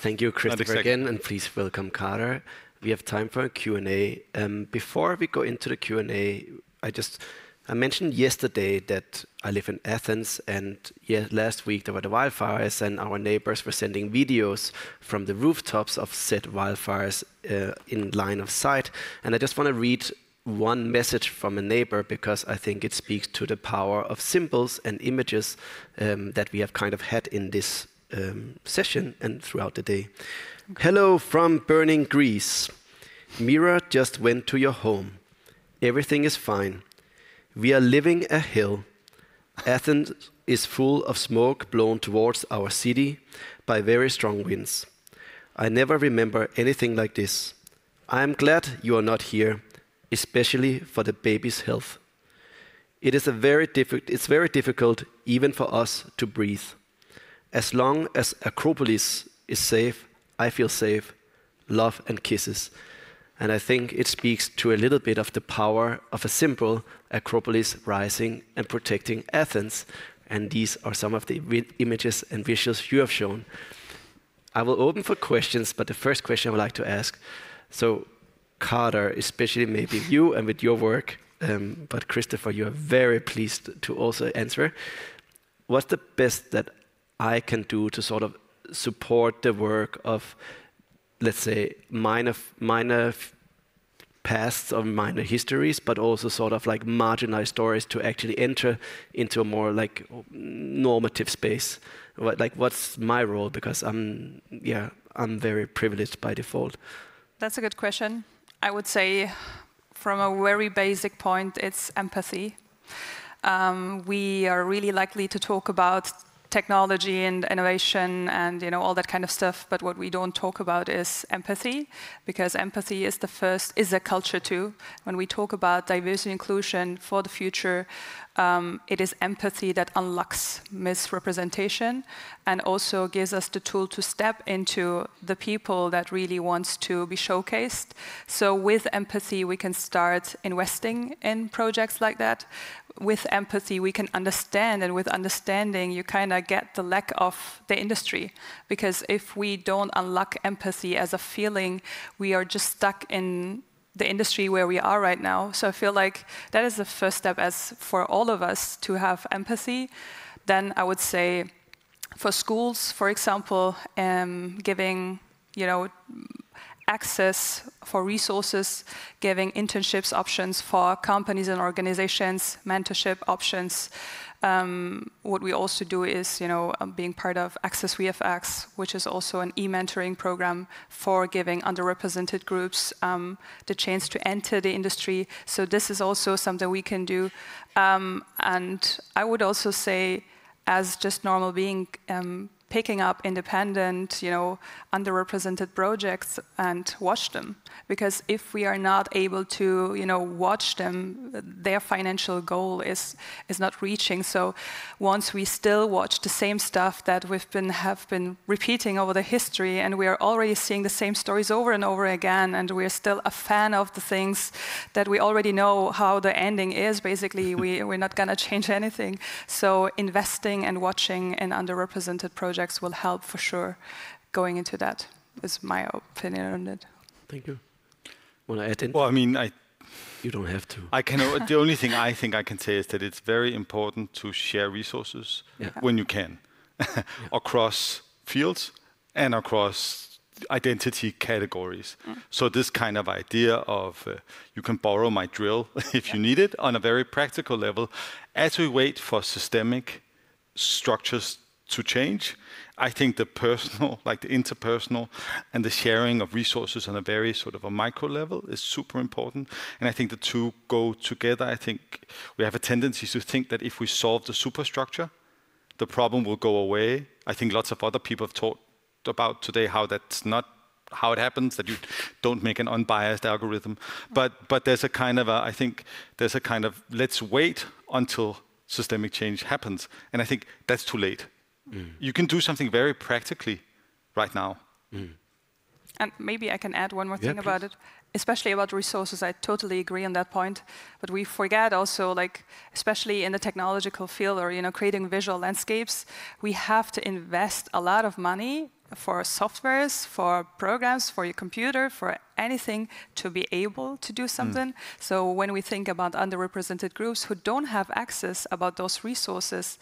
Thank you, Kristoffer, again, and please welcome Kader. We have time for a Q&A. Um, before we go into the Q&A, I just mentioned yesterday that I live in Athens, and last week there were the wildfires, and our neighbors were sending videos from the rooftops of said wildfires uh, in line of sight. And I just want to read one message from a neighbor because I think it speaks to the power of symbols and images um, that we have kind of had in this Um, session and throughout the day. Hello from burning Greece. Mira just went to your home. Everything is fine. We are living a hill. Athens is full of smoke blown towards our city by very strong winds. I never remember anything like this. I am glad you are not here, especially for the baby's health. It is very difficult It is very difficult even for us to breathe. As long as Acropolis is safe, I feel safe. Love and kisses. And I think it speaks to a little bit of the power of a symbol, Acropolis rising and protecting Athens. And these are some of the images and visuals you have shown. I will open for questions, but the first question I would like to ask, so Kader, especially maybe you and with your work, um, but Kristoffer, you are very pleased to also answer. What's the best that I can do to sort of support the work of, let's say, minor minor pasts or minor histories, but also sort of like marginalized stories to actually enter into a more like normative space? Like, what's my role? Because I'm yeah, I'm very privileged by default. That's a good question. I would say from a very basic point, it's empathy. Um, we are really likely to talk about technology and innovation and you know all that kind of stuff, but what we don't talk about is empathy, because empathy is the first, is a culture too. When we talk about diversity and inclusion for the future, um, it is empathy that unlocks misrepresentation and also gives us the tool to step into the people that really want to be showcased. So with empathy, we can start investing in projects like that. With empathy, we can understand, and with understanding, you kind of get the lack of the industry. Because if we don't unlock empathy as a feeling, we are just stuck in the industry where we are right now. So I feel like that is the first step as for all of us to have empathy. Then I would say for schools, for example, um, giving you know access for resources, giving internships options for companies and organizations, mentorship options. Um, what we also do is you know, um, being part of Access VFX, which is also an e-mentoring program for giving underrepresented groups um, the chance to enter the industry. So this is also something we can do. Um, and I would also say, as just normal being, picking up independent, you know, underrepresented projects and watch them. Because if we are not able to you know, watch them, their financial goal is is not reaching. So once we still watch the same stuff that we have been have been repeating over the history, and we are already seeing the same stories over and over again, and we are still a fan of the things that we already know how the ending is, basically, we're not going to change anything. So investing and watching in underrepresented projects will help for sure going into that, is my opinion on it. Thank you. Want to add in? Well, I mean. I. You don't have to. I can. The only thing I think I can say is that it's very important to share resources when you can, across fields and across identity categories. Mm. So this kind of idea of uh, you can borrow my drill if you need it on a very practical level. As we wait for systemic structures to change, I think the personal, like the interpersonal and the sharing of resources on a very sort of a micro level is super important. And I think the two go together. I think we have a tendency to think that if we solve the superstructure, the problem will go away. I think lots of other people have talked about today how that's not how it happens, that you don't make an unbiased algorithm. But but there's a kind of, I think there's a kind of let's wait until systemic change happens. And i think that's too late. You can do something very practically right now. And maybe I can add one more thing about it, especially about resources. I totally agree on that point. But we forget also, like, especially in the technological field or you know, creating visual landscapes, we have to invest a lot of money for softwares, for programs, for your computer, for anything to be able to do something. Mm. So when we think about underrepresented groups who don't have access about those resources,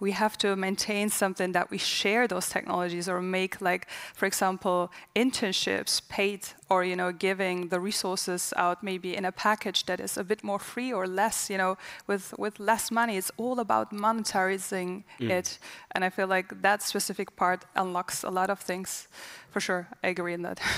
we have to maintain something that we share those technologies or make like for example internships paid or you know giving the resources out maybe in a package that is a bit more free or less you know with with less money. It's all about monetizing mm. it. And i feel like that specific part unlocks a lot of things. For sure i agree in that.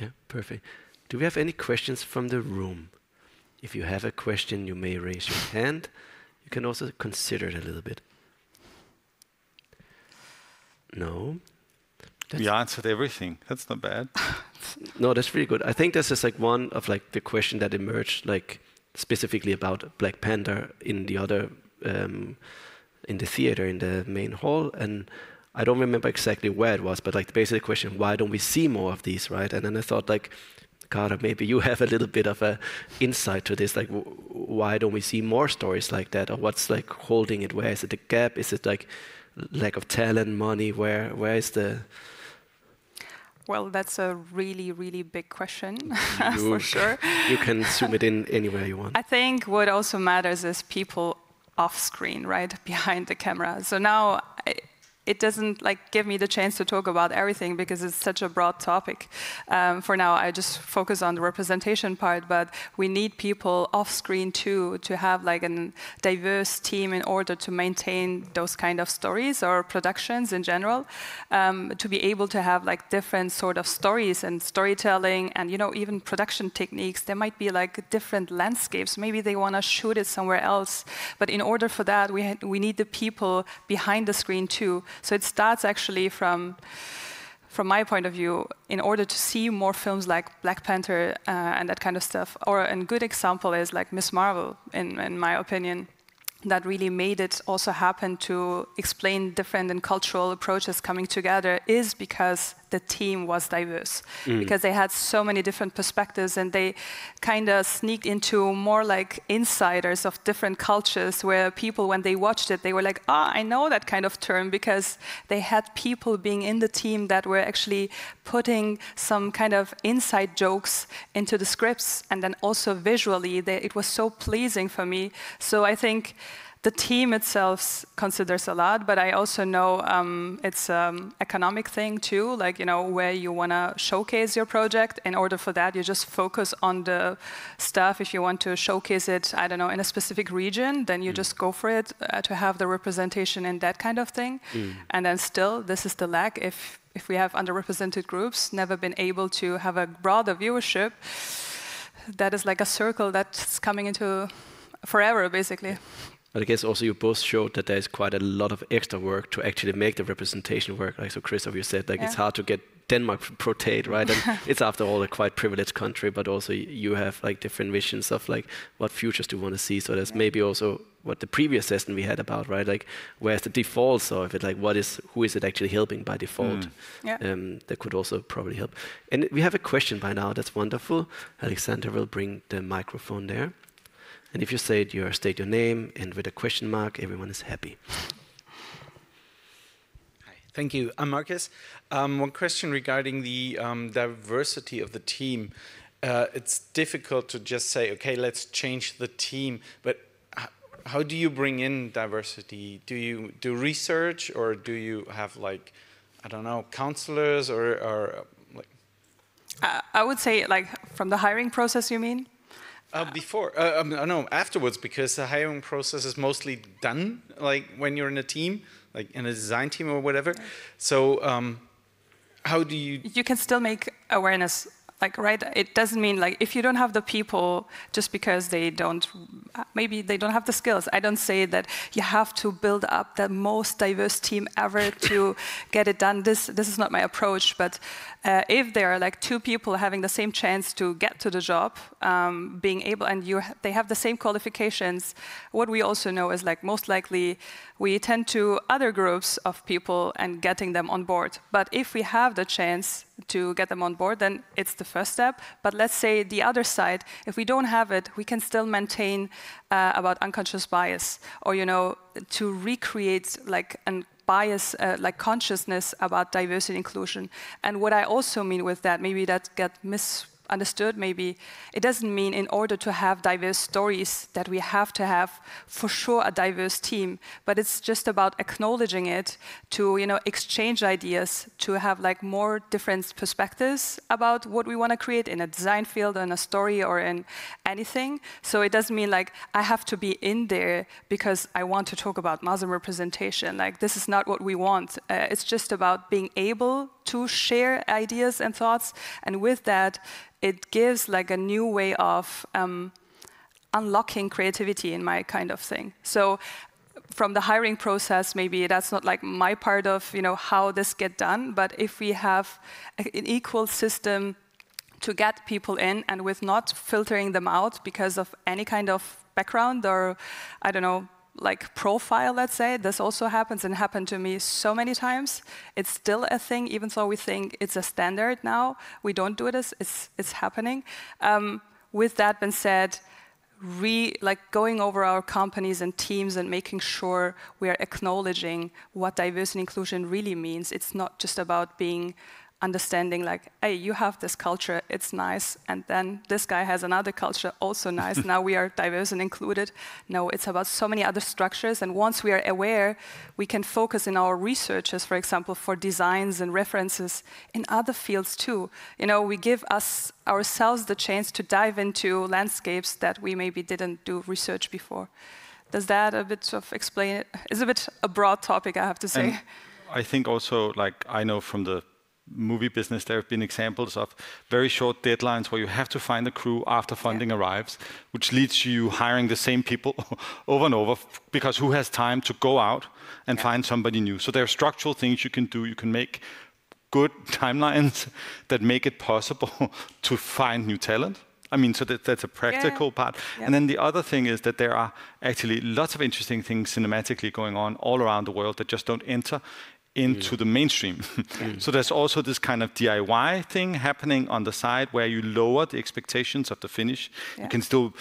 Yeah perfect. Do we have any questions from the room? If you have a question you may raise your hand. You can also consider it a little bit no. That's we answered everything. That's not bad. no, that's really good. I think this is like one of like the question that emerged like specifically about Black Panther in the other um, in the theater in the main hall and I don't remember exactly where it was, but like the basic question, why don't we see more of these, right? And then I thought like, Kader, maybe you have a little bit of a insight to this, like why don't we see more stories like that, or what's like holding it? Where is it the gap? Is it like lack of talent, money? Where where is the well, that's a really, really big question, for sure. You can zoom it in anywhere you want. I think what also matters is people off screen, right, behind the camera. So now it doesn't like give me the chance to talk about everything because it's such a broad topic. Um, for now, I just focus on the representation part, but we need people off screen too to have like a diverse team in order to maintain those kind of stories or productions in general. Um, to be able to have like different sort of stories and storytelling and you know even production techniques. There might be like different landscapes. Maybe they want to shoot it somewhere else, but in order for that, we we need the people behind the screen too so it starts actually from from my point of view, in order to see more films like Black Panther uh, and that kind of stuff, or a good example is like Miss Marvel, in, in my opinion that really made it also happen to explain different and cultural approaches coming together is because the team was diverse mm. because they had so many different perspectives and they kind of sneaked into more like insiders of different cultures where people when they watched it they were like ah oh, i know that kind of term because they had people being in the team that were actually putting some kind of inside jokes into the scripts and then also visually they, it was so pleasing for me so i think the team itself considers a lot, but I also know um, it's an um, economic thing too, like, you know, where you want to showcase your project. In order for that, you just focus on the stuff. If you want to showcase it, I don't know, in a specific region, then you mm. just go for it uh, to have the representation in that kind of thing. Mm. And then still, this is the lack. If, if we have underrepresented groups, never been able to have a broader viewership, that is like a circle that's coming into forever, basically. But I guess also you both showed that there's quite a lot of extra work to actually make the representation work. Like so, Christoph, you said like yeah. it's hard to get Denmark portrayed, right? And it's after all a quite privileged country, but also you have like different visions of like what futures do you want to see. So there's yeah. maybe also what the previous session we had about, right? Like where's the default? So if it like what is who is it actually helping by default? Mm. Yeah. Um, that could also probably help. And we have a question by now. That's wonderful. Alexander will bring the microphone there. And if you say it, you state your name and with a question mark, everyone is happy. Hi, thank you. I'm Marcus. Um, one question regarding the um, diversity of the team. Uh, it's difficult to just say, okay, let's change the team, but how do you bring in diversity? Do you do research or do you have like, I don't know, counselors or, or like? Uh, I would say like from the hiring process, you mean? Uh, before, uh, um, no, afterwards, because the hiring process is mostly done, like when you're in a team, like in a design team or whatever. So, um, how do you? You can still make awareness like right it doesn't mean like if you don't have the people just because they don't maybe they don't have the skills i don't say that you have to build up the most diverse team ever to get it done. This this is not my approach but uh, if there are like two people having the same chance to get to the job um, being able and you ha they have the same qualifications what we also know is like most likely we tend to other groups of people and getting them on board. But if we have the chance to get them on board, then it's the first step. But let's say the other side, if we don't have it, we can still maintain uh, about unconscious bias, or you know, to recreate like an bias, uh, like consciousness about diversity and inclusion. And what I also mean with that, maybe that get mis understood maybe it doesn't mean in order to have diverse stories that we have to have for sure a diverse team but it's just about acknowledging it to you know exchange ideas to have like more different perspectives about what we want to create in a design field or in a story or in anything. So it doesn't mean like i have to be in there because i want to talk about muslim representation. Like this is not what we want. Uh, it's just about being able to share ideas and thoughts and with that it gives like a new way of um, unlocking creativity in my kind of thing. So from the hiring process, maybe that's not like my part of you know how this get done. But if we have an equal system to get people in and with not filtering them out because of any kind of background or I don't know like profile, let's say, this also happens and happened to me so many times. It's still a thing, even though we think it's a standard now. We don't do this, it's, it's happening. Um, with that being said, re, like going over our companies and teams and making sure we are acknowledging what diversity and inclusion really means. It's not just about being understanding like, hey, you have this culture, it's nice, and then this guy has another culture, also nice. now we are diverse and included. No, it's about so many other structures, and once we are aware, we can focus in our researches, for example, for designs and references in other fields too. You know, we give us ourselves the chance to dive into landscapes that we maybe didn't do research before. Does that a bit of explain it? It's a bit a broad topic, I have to say. And I think also, like I know from the movie business, there have been examples of very short deadlines where you have to find a crew after funding yeah. arrives, which leads to you hiring the same people over and over because who has time to go out and yeah. find somebody new? So there are structural things you can do. You can make good timelines that make it possible to find new talent. I mean, so that, that's a practical yeah. part. And then the other thing is that there are actually lots of interesting things cinematically going on all around the world that just don't enter into mm. the mainstream. mm. So there's also this kind of DIY thing happening on the side where you lower the expectations of the finish. Yeah. You can still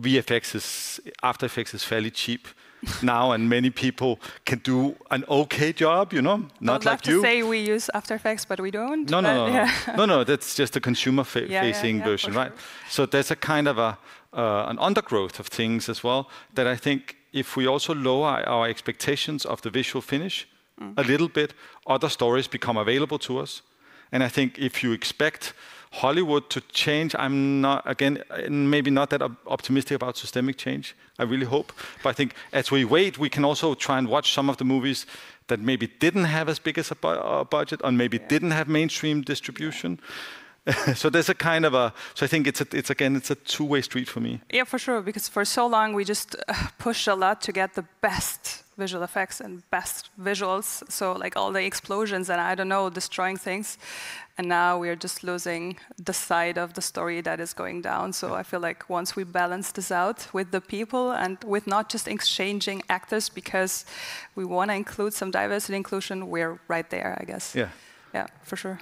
VFX is After Effects is fairly cheap now, and many people can do an okay job. You know, not like you. to say we use After Effects, but we don't. No, no, no, yeah. no, no. That's just a consumer-facing yeah, version, right? Sure. So there's a kind of a uh, an undergrowth of things as well that I think if we also lower our expectations of the visual finish. A little bit, other stories become available to us. And I think if you expect Hollywood to change, I'm not, again, maybe not that optimistic about systemic change. I really hope. But I think as we wait, we can also try and watch some of the movies that maybe didn't have as big as a bu budget or maybe yeah. didn't have mainstream distribution. so there's a kind of a so i think it's a, it's again it's a two-way street for me yeah for sure because for so long we just uh, pushed a lot to get the best visual effects and best visuals. So like all the explosions and I don't know, destroying things. And now we're just losing the side of the story that is going down. So I feel like once we balance this out with the people and with not just exchanging actors because we want to include some diversity inclusion, we're right there, I guess. Yeah. Yeah, for sure.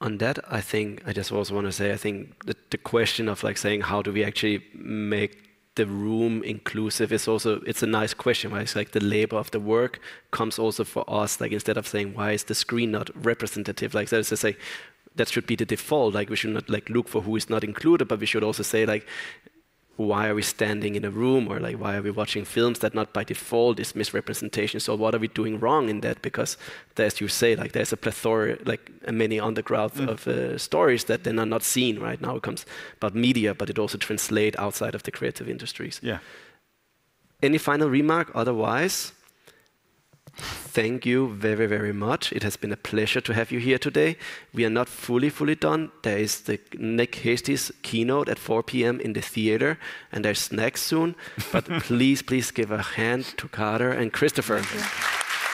On that, I think I just also want to say I think the, the question of like saying how do we actually make the room inclusive is also it's a nice question right? It's like the labor of the work comes also for us like instead of saying why is the screen not representative? Like that is to say that should be the default. Like we should not like look for who is not included but we should also say like why are we standing in a room or like why are we watching films that not by default is misrepresentation? So what are we doing wrong in that? Because as you say like there's a plethora like many underground mm. of uh, stories that then are not seen right? Now it comes about media but it also translates outside of the creative industries. Yeah. Any final remark? Otherwise Thank you very, very much. It has been a pleasure to have you here today. We are not fully, fully done. There is the Nick Hastie's keynote at 4 p.m. in the theater, and there's snacks soon. But please, please give a hand to Kader and Kristoffer.